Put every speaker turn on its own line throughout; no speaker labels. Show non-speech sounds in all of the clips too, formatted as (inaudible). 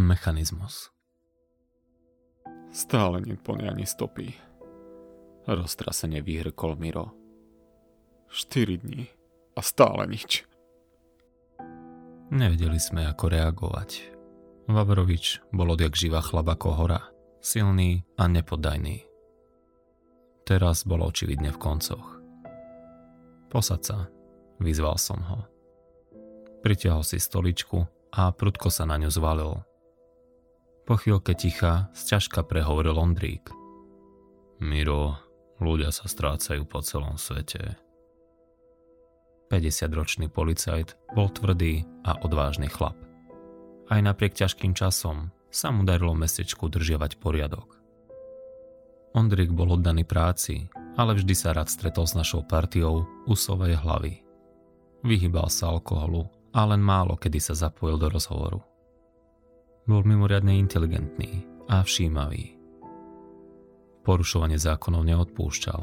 Mechanizmus. Stále nepoň ani stopy. Roztrasene vyhrkol Miro. 4 dní a stále nič. Nevedeli sme, ako reagovať. Vavrovič bol odjak živa chlap ako hora. Silný a nepoddajný. Teraz bol očividne v koncoch. Posad sa, vyzval som ho. Pritiahol si stoličku a prudko sa na ňu zvalil. Po chvíľke ticha sťažka prehovoril Ondrík. Miro, ľudia sa strácajú po celom svete. 50-ročný policajt bol tvrdý a odvážny chlap. Aj napriek ťažkým časom sa mu darilo mestečku držiavať poriadok. Ondrik bol oddaný práci, ale vždy sa rád stretol s našou partiou úsovej hlavy. Vyhýbal sa alkoholu a len málo kedy sa zapojil do rozhovoru. Bol mimoriadne inteligentný a všímavý. Porušovanie zákonov neodpúšťal,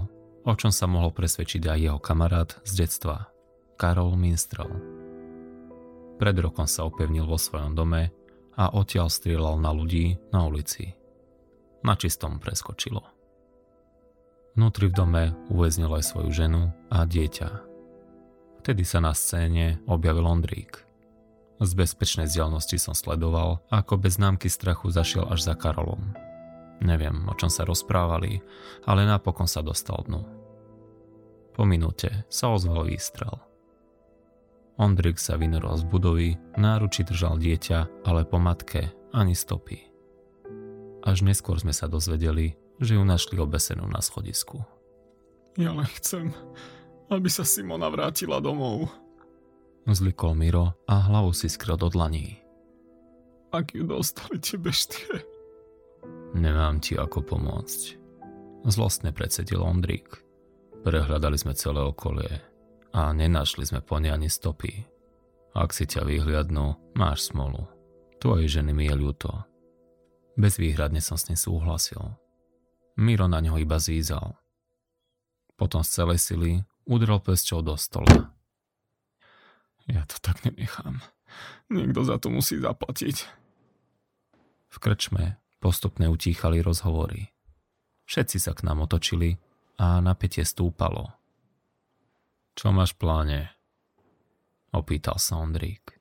o čom sa mohol presvedčiť aj jeho kamarát z detstva, Karol Minstrel. Pred rokom sa opevnil vo svojom dome a odtiaľ strieľal na ľudí na ulici. Na čistom preskočilo. Vnútri v dome uväznil aj svoju ženu a dieťa. Vtedy sa na scéne objavil Ondrík. Z bezpečnej vzdialnosti som sledoval, ako bez známky strachu zašiel až za Karolom. Neviem, o čom sa rozprávali, ale napokon sa dostal dnu. Po minúte sa ozval výstrel. Ondrik sa vynorol z budovy, náruči držal dieťa, ale po matke ani stopy. Až neskôr sme sa dozvedeli, že ju našli obesenú na schodisku.
Ja len chcem, aby sa Simona vrátila domov.
Zlikol Miro a hlavu si skryl do dlaní.
Ak ju dostali tie beštie.
Nemám ti ako pomôcť. Zlostne predsedil Ondrík. Prehľadali sme celé okolie, a nenašli sme po nej ani stopy. Ak si ťa vyhliadnú, máš smolu. Tvojej ženy mi je ľúto. Bezvýhradne som s ním súhlasil. Miro na ňo iba zízal. Potom z celej sily udrel pesťou do stola.
Ja to tak nenechám. Niekto za to musí zaplatiť.
V krčme postupne utíchali rozhovory. Všetci sa k nám otočili a napätie stúpalo. Čo máš v pláne? Opýtal sa Ondrík.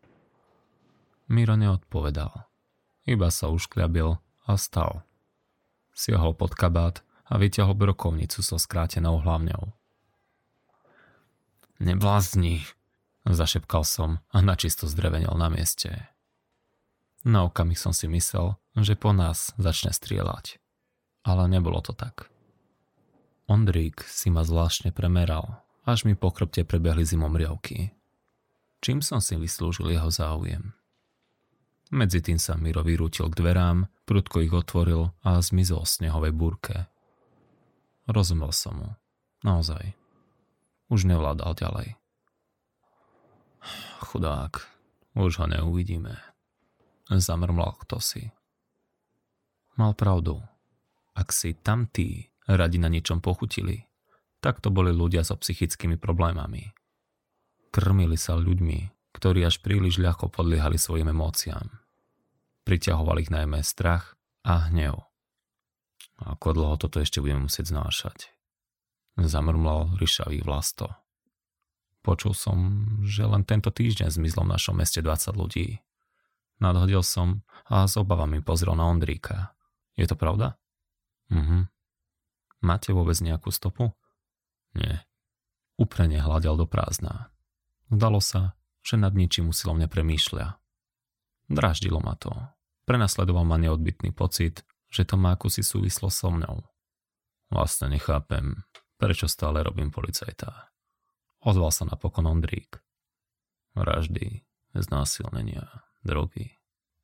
Miro neodpovedal. Iba sa uškľabil a stal. Siahol pod kabát a vyťahol brokovnicu so skrátenou hlavňou. Neblázni, zašepkal som a načisto zdrevenil na mieste. Na okamih som si myslel, že po nás začne strieľať. Ale nebolo to tak. Ondrík si ma zvláštne premeral až mi po chrbte prebehli zimomriavky. Čím som si vyslúžil jeho záujem? Medzi tým sa Miro vyrútil k dverám, prudko ich otvoril a zmizol v snehovej búrke. Rozumel som mu. Naozaj. Už nevládal ďalej. Chudák, už ho neuvidíme. Zamrmlal kto si. Mal pravdu. Ak si tam tí radi na niečom pochutili, tak to boli ľudia so psychickými problémami. Krmili sa ľuďmi, ktorí až príliš ľahko podliehali svojim emóciám. Priťahoval ich najmä strach a hnev. Ako dlho toto ešte budeme musieť znášať? Zamrmlal ryšavý vlasto. Počul som, že len tento týždeň zmizlo v našom meste 20 ľudí. Nadhodil som a s obavami pozrel na Ondríka. Je to pravda? Mhm. Máte vôbec nejakú stopu? Nie. Uprene hľadal do prázdna. Zdalo sa, že nad ničím usilovne premýšľa. Dráždilo ma to. Prenasledoval ma neodbitný pocit, že to má akusí súvislo so mnou. Vlastne nechápem, prečo stále robím policajta. Ozval sa napokon Ondrík. Vraždy, znásilnenia, drogy.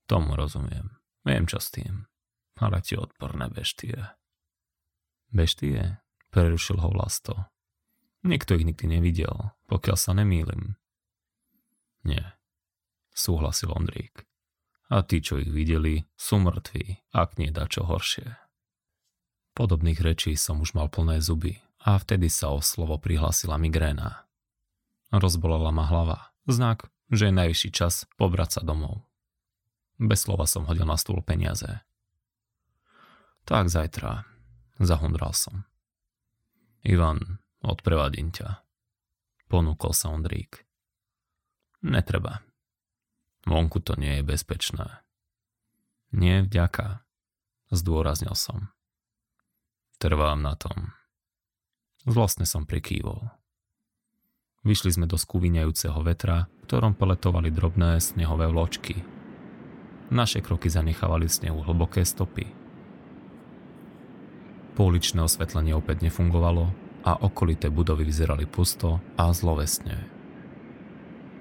Tomu rozumiem. Viem čo s tým. Ale ti odporné beštie. Beštie? Prerušil ho vlasto. Niekto ich nikdy nevidel, pokiaľ sa nemýlim. Nie, súhlasil Ondrík. A tí, čo ich videli, sú mŕtvi, ak nie dá čo horšie. Podobných rečí som už mal plné zuby a vtedy sa o slovo prihlasila migréna. Rozbolela ma hlava, znak, že je najvyšší čas pobrať sa domov. Bez slova som hodil na stôl peniaze. Tak zajtra, zahundral som. Ivan, odprevadím ťa. Ponúkol sa Ondrík. Netreba. Vonku to nie je bezpečné. Nie, vďaka. Zdôraznil som. Trvám na tom. Zlostne som prikývol. Vyšli sme do skúviňajúceho vetra, v ktorom peletovali drobné snehové vločky. Naše kroky zanechávali v snehu hlboké stopy. Pouličné osvetlenie opäť nefungovalo a okolité budovy vyzerali pusto a zlovesne.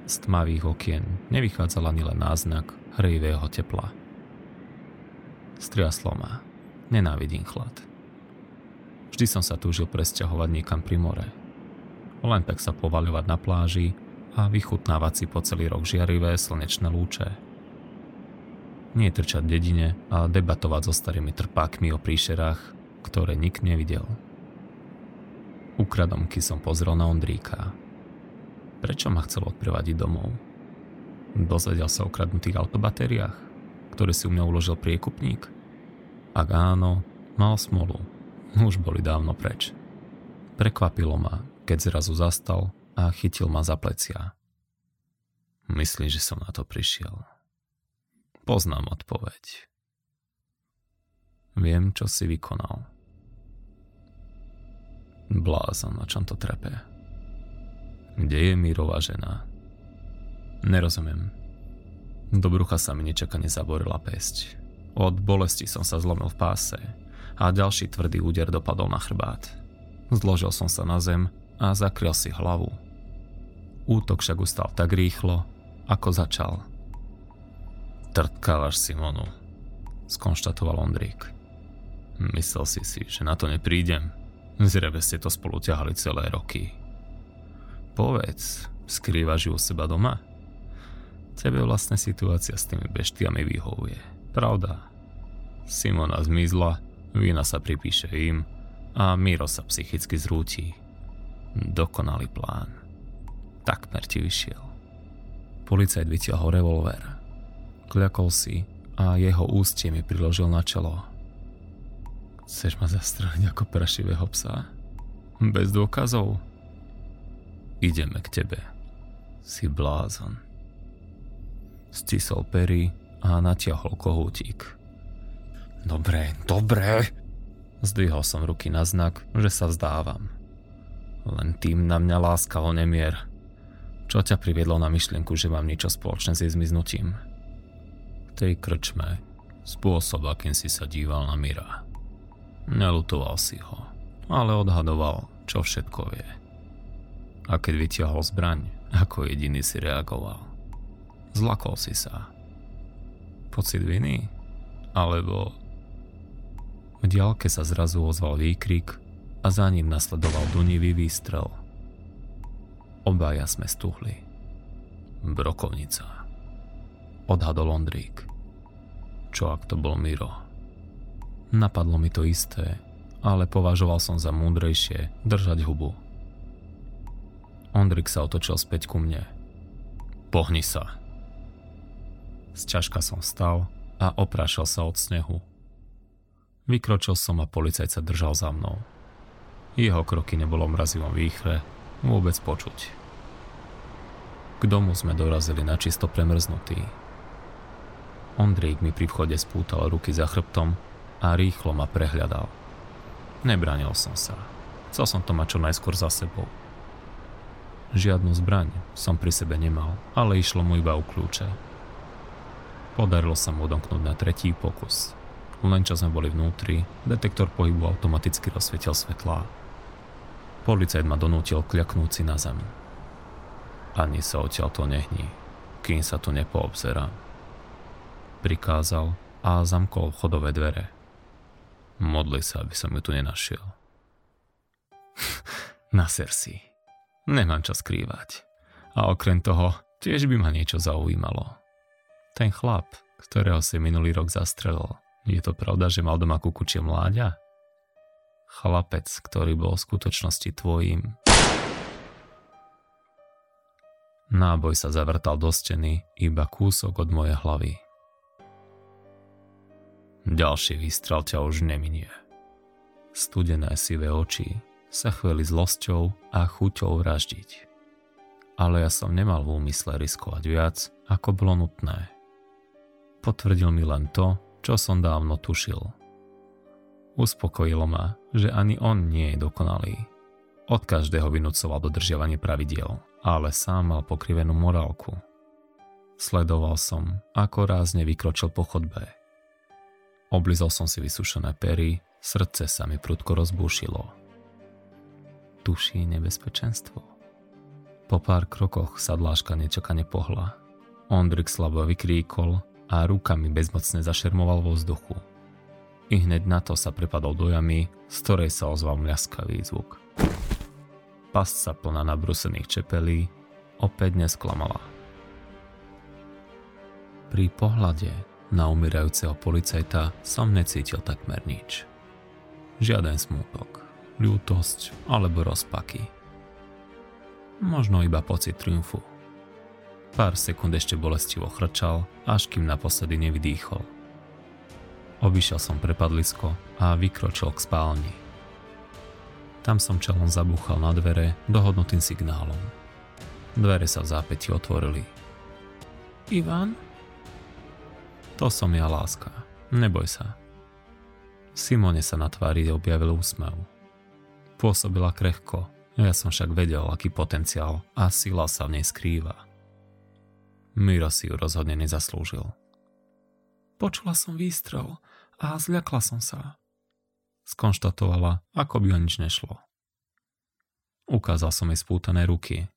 Z tmavých okien nevychádzal ani len náznak hrejivého tepla. Striaslo ma. Nenávidím chlad. Vždy som sa túžil presťahovať niekam pri more – len tak sa povaľovať na pláži a vychutnávať si po celý rok žiarivé slnečné lúče. Nie trčať dedine a debatovať so starými trpákmi o príšerách, ktoré nik nevidel. Ukradomky som pozrel na Ondríka. Prečo ma chcel odprevadiť domov? Dozvedel sa o kradnutých autobatériách, ktoré si u mňa uložil priekupník? Ak áno, mal smolu. Už boli dávno preč. Prekvapilo ma, keď zrazu zastal a chytil ma za plecia. Myslí, že som na to prišiel. Poznám odpoveď. Viem, čo si vykonal. Blázon, na čom to trepe. Kde je Mírová žena? Nerozumiem. Do brucha sa mi nečakane zaborila pesť. Od bolesti som sa zlomil v páse a ďalší tvrdý úder dopadol na chrbát. Zložil som sa na zem a zakryl si hlavu. Útok však ustal tak rýchlo, ako začal. Trtkávaš Simonu, skonštatoval Ondrík. Myslel si si, že na to neprídem. Zrebe ste to spolu ťahali celé roky. Povedz, skrývaš ju u seba doma? Tebe vlastne situácia s tými beštiami vyhovuje. Pravda. Simona zmizla, vína sa pripíše im a Miro sa psychicky zrúti. Dokonalý plán. Takmer ti vyšiel. Policajt vytiahol revolver. Kľakol si a jeho ústie mi priložil na čelo. Chceš ma zastreliť ako prašivého psa? Bez dôkazov? Ideme k tebe. Si blázon. Stisol pery a natiahol kohútik. Dobre, dobre. Zdvihol som ruky na znak, že sa vzdávam. Len tým na mňa láskalo nemier. Čo ťa priviedlo na myšlienku, že mám niečo spoločné s jej zmiznutím? V tej krčme spôsob, akým si sa díval na Mira. Nelutoval si ho, ale odhadoval, čo všetko vie. A keď vytiahol zbraň, ako jediný si reagoval. Zlakol si sa. Pocit viny? Alebo... V diálke sa zrazu ozval výkrik a za ním nasledoval dunivý výstrel. Obaja sme stuhli. Brokovnica. Odhadol Ondrík. Čo ak to bol Miro? Napadlo mi to isté, ale považoval som za múdrejšie držať hubu. Ondrik sa otočil späť ku mne. Pohni sa. Z ťažka som stal a oprášal sa od snehu. Vykročil som a policajt sa držal za mnou. Jeho kroky nebolo v mrazivom výchre vôbec počuť. K domu sme dorazili na premrznutý. Ondrík mi pri vchode spútal ruky za chrbtom a rýchlo ma prehľadal. Nebránil som sa. Chcel som to mať čo najskôr za sebou. Žiadnu zbraň som pri sebe nemal, ale išlo mu iba o kľúče. Podarilo sa mu odomknúť na tretí pokus. Len čo sme boli vnútri, detektor pohybu automaticky rozsvietil svetlá Policajt ma donútil kľaknúť si na zem. Ani sa odtiaľ to nehní, kým sa tu nepoobzerám. Prikázal a zamkol vchodové dvere. Modli sa, aby som ju tu nenašiel. (laughs) Naser si. Nemám čo skrývať. A okrem toho, tiež by ma niečo zaujímalo. Ten chlap, ktorého si minulý rok zastrelil, je to pravda, že mal doma kukučie mláďa? chlapec, ktorý bol v skutočnosti tvojím. Náboj sa zavrtal do steny iba kúsok od mojej hlavy. Ďalší výstrel ťa už neminie. Studené sivé oči sa chveli zlosťou a chuťou vraždiť. Ale ja som nemal v úmysle riskovať viac, ako bolo nutné. Potvrdil mi len to, čo som dávno tušil. Uspokojilo ma, že ani on nie je dokonalý. Od každého vynúcoval dodržiavanie pravidiel, ale sám mal pokrivenú morálku. Sledoval som, ako rázne vykročil po chodbe. Oblizol som si vysušené pery, srdce sa mi prudko rozbúšilo. Tuší nebezpečenstvo. Po pár krokoch sa dláška nečakane pohla. Ondrik slabo vykríkol a rukami bezmocne zašermoval vo vzduchu. I hneď na to sa prepadol do jamy, z ktorej sa ozval mľaskavý zvuk. Pasca plná nabrusených čepelí opäť nesklamala. Pri pohľade na umierajúceho policajta som necítil takmer nič. Žiaden smútok, ľútosť alebo rozpaky. Možno iba pocit triumfu. Pár sekúnd ešte bolestivo chrčal, až kým naposledy nevydýchol. Obyšiel som prepadlisko a vykročil k spálni. Tam som čelom zabúchal na dvere dohodnutým signálom. Dvere sa v zápäti otvorili.
Ivan?
To som ja, láska. Neboj sa. Simone sa na tvári objavil úsmev. Pôsobila krehko, ja som však vedel, aký potenciál a sila sa v nej skrýva. Miro si ju rozhodne nezaslúžil.
Počula som výstrel a zľakla som sa.
Skonštatovala, ako by o nič nešlo. Ukázal som jej spútané ruky.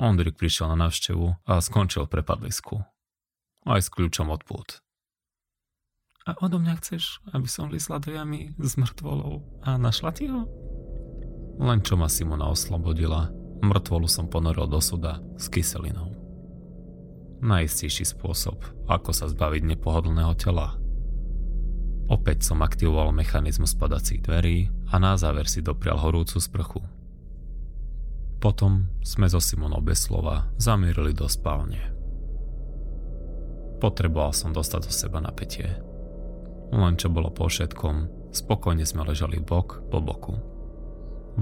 Ondrik prišiel na návštevu a skončil v prepadlisku. Aj s kľúčom od pút.
A odo mňa chceš, aby som lysla do jamy s mŕtvolou a našla ti ho?
Len čo ma Simona oslobodila, mŕtvolu som ponoril do suda s kyselinou. Najistejší spôsob, ako sa zbaviť nepohodlného tela. Opäť som aktivoval mechanizmus padacích dverí a na záver si doprial horúcu sprchu. Potom sme so Simonou bez slova zamierili do spálne. Potreboval som dostať do seba napätie. Len čo bolo po všetkom, spokojne sme ležali bok po boku.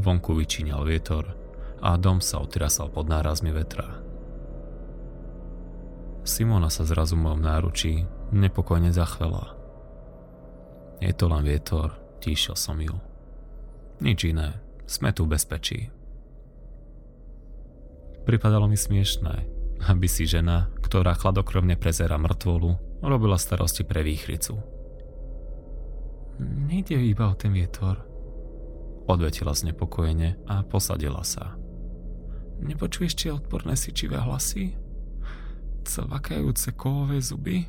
Vonku vyčíňal vietor a dom sa otrasal pod nárazmi vetra. Simona sa zrazu v mojom náručí nepokojne zachvela. Je to len vietor, tíšil som ju. Nič iné, sme tu v bezpečí. Pripadalo mi smiešné, aby si žena, ktorá chladokrovne prezera mŕtvolu, robila starosti pre výchricu.
Nejde iba o ten vietor.
Odvetila znepokojene a posadila sa.
Nepočuješ tie odporné sičivé hlasy? Cvakajúce kovové zuby?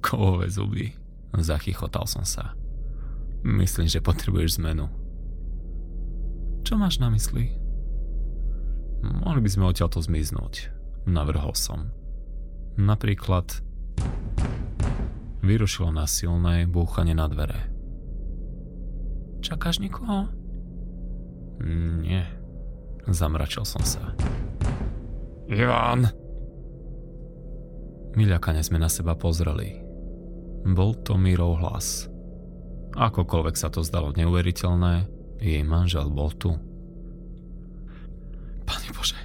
Kovové zuby, Zachychotal som sa. Myslím, že potrebuješ zmenu.
Čo máš na mysli?
Mohli by sme odtiaľto zmiznúť, navrhol som. Napríklad vyrušilo nás silné búchanie na dvere.
Čakáš nikoho?
Nie. Zamračil som sa.
Ivan!
Miľakane sme na seba pozreli. Bol to Mirov hlas. Akokoľvek sa to zdalo neuveriteľné, jej manžel bol tu.
Pane Bože.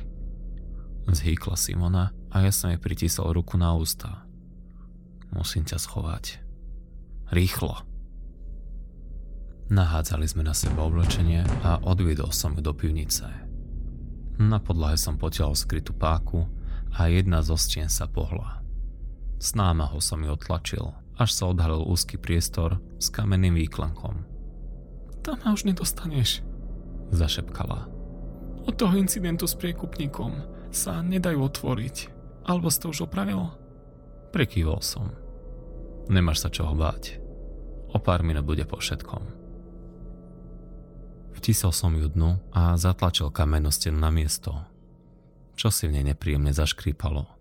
Zhýkla Simona a ja som jej pritísol ruku na ústa. Musím ťa schovať. Rýchlo. Nahádzali sme na seba oblečenie a odviedol som ju do pivnice. Na podlahe som potiaľ skrytú páku a jedna zo stien sa pohla. S námahou som ju otlačil až sa odhalil úzky priestor s kamenným výklankom.
Tam ma už nedostaneš,
zašepkala.
Od toho incidentu s priekupníkom sa nedajú otvoriť. Alebo si to už opravil?
Prekývol som. Nemáš sa čoho báť. O pár minút bude po všetkom. Vtisol som ju dnu a zatlačil kamennú stenu na miesto. Čo si v nej nepríjemne zaškrípalo.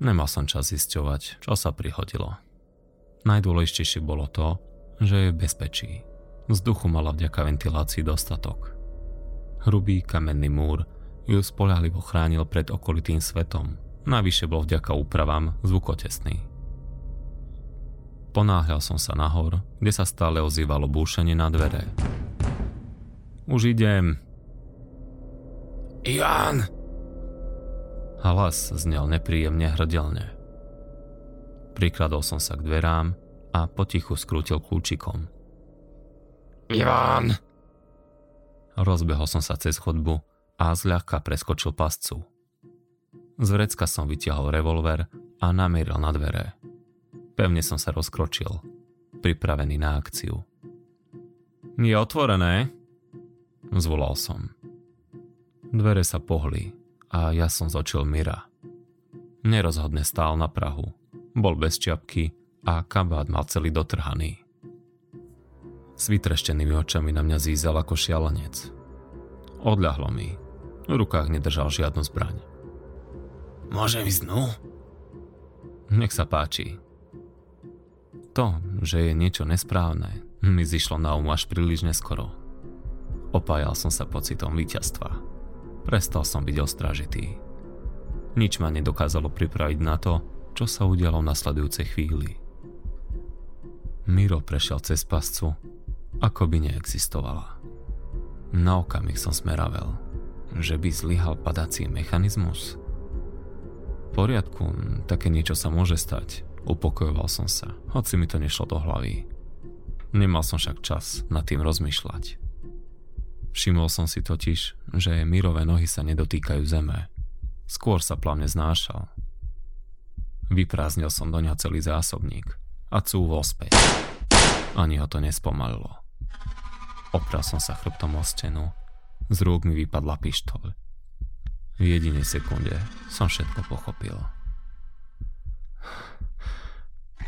Nemal som čas zisťovať, čo sa prihodilo. Najdôležitejšie bolo to, že je v bezpečí. Vzduchu mala vďaka ventilácii dostatok. Hrubý kamenný múr ju spolahlivo chránil pred okolitým svetom, navyše bol vďaka úpravám zvukotesný. Ponáhľal som sa nahor, kde sa stále ozývalo búšenie na dvere. Už idem.
Ivan!
Hlas znel nepríjemne hrdelne. Prikladol som sa k dverám a potichu skrútil kľúčikom.
Ivan!
Rozbehol som sa cez chodbu a zľahka preskočil pascu. Z vrecka som vytiahol revolver a namieril na dvere. Pevne som sa rozkročil, pripravený na akciu. Je otvorené? Zvolal som. Dvere sa pohli a ja som zočil Mira. Nerozhodne stál na Prahu. Bol bez čiapky a kabát mal celý dotrhaný. S vytreštenými očami na mňa zízal ako šialenec. Odľahlo mi. V rukách nedržal žiadnu zbraň.
Môžem ísť dnu?
Nech sa páči, to, že je niečo nesprávne, mi zišlo na um až príliš neskoro. Opájal som sa pocitom víťazstva. Prestal som byť ostražitý. Nič ma nedokázalo pripraviť na to, čo sa udialo v nasledujúcej chvíli. Miro prešiel cez pascu, ako by neexistovala. Na okamih som smeravel, že by zlyhal padací mechanizmus. V poriadku, také niečo sa môže stať, Upokojoval som sa, hoci mi to nešlo do hlavy. Nemal som však čas nad tým rozmýšľať. Všimol som si totiž, že Mirové nohy sa nedotýkajú zeme. Skôr sa plavne znášal. Vyprázdnil som do ňa celý zásobník a cúvol späť. Ani ho to nespomalilo. Opral som sa chrbtom o stenu, z rúk mi vypadla pištoľ. V jedinej sekunde som všetko pochopil.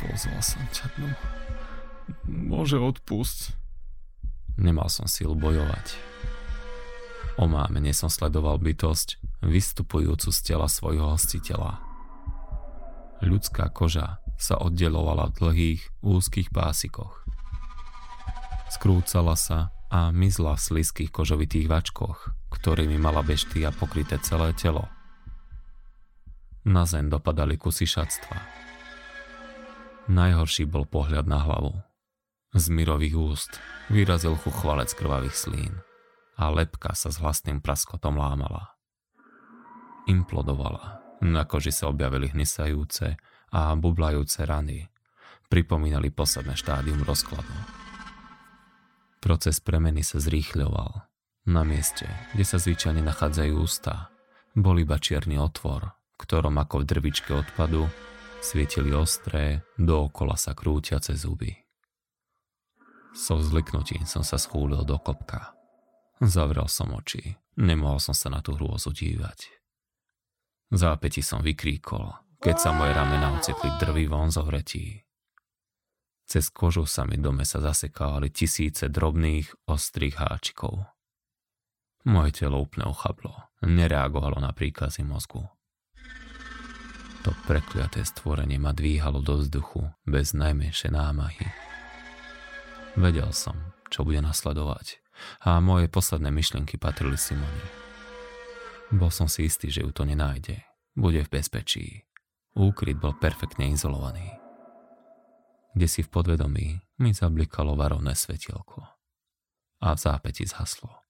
Pozval som ťa dnu. Môže odpust. Nemal som síl bojovať. Omámene som sledoval bytosť, vystupujúcu z tela svojho hostiteľa. Ľudská koža sa oddelovala v dlhých, úzkých pásikoch. Skrúcala sa a mizla v slizkých kožovitých vačkoch, ktorými mala beštia pokryté celé telo. Na zem dopadali kusy šatstva. Najhorší bol pohľad na hlavu. Z mirových úst vyrazil chuchvalec krvavých slín a lepka sa s hlasným praskotom lámala. Implodovala. Na koži sa objavili hnisajúce a bublajúce rany. Pripomínali posledné štádium rozkladu. Proces premeny sa zrýchľoval. Na mieste, kde sa zvyčajne nachádzajú ústa, bol iba čierny otvor, ktorom ako v drvičke odpadu svietili ostré, dookola sa krúťace zuby. So vzliknutím som sa schúlil do kopka. Zavrel som oči, nemohol som sa na tú hrôzu dívať. Zápäti som vykríkol, keď sa moje ramena ocitli von zohretí. Cez kožu sa mi do mesa zasekávali tisíce drobných, ostrých háčikov. Moje telo úplne ochablo, nereagovalo na príkazy mozgu. To prekliaté stvorenie ma dvíhalo do vzduchu bez najmenšej námahy. Vedel som, čo bude nasledovať a moje posledné myšlienky patrili Simone. Bol som si istý, že ju to nenájde. Bude v bezpečí. Úkryt bol perfektne izolovaný. Kde si v podvedomí mi zablikalo varovné svetielko a v zápäti zhaslo.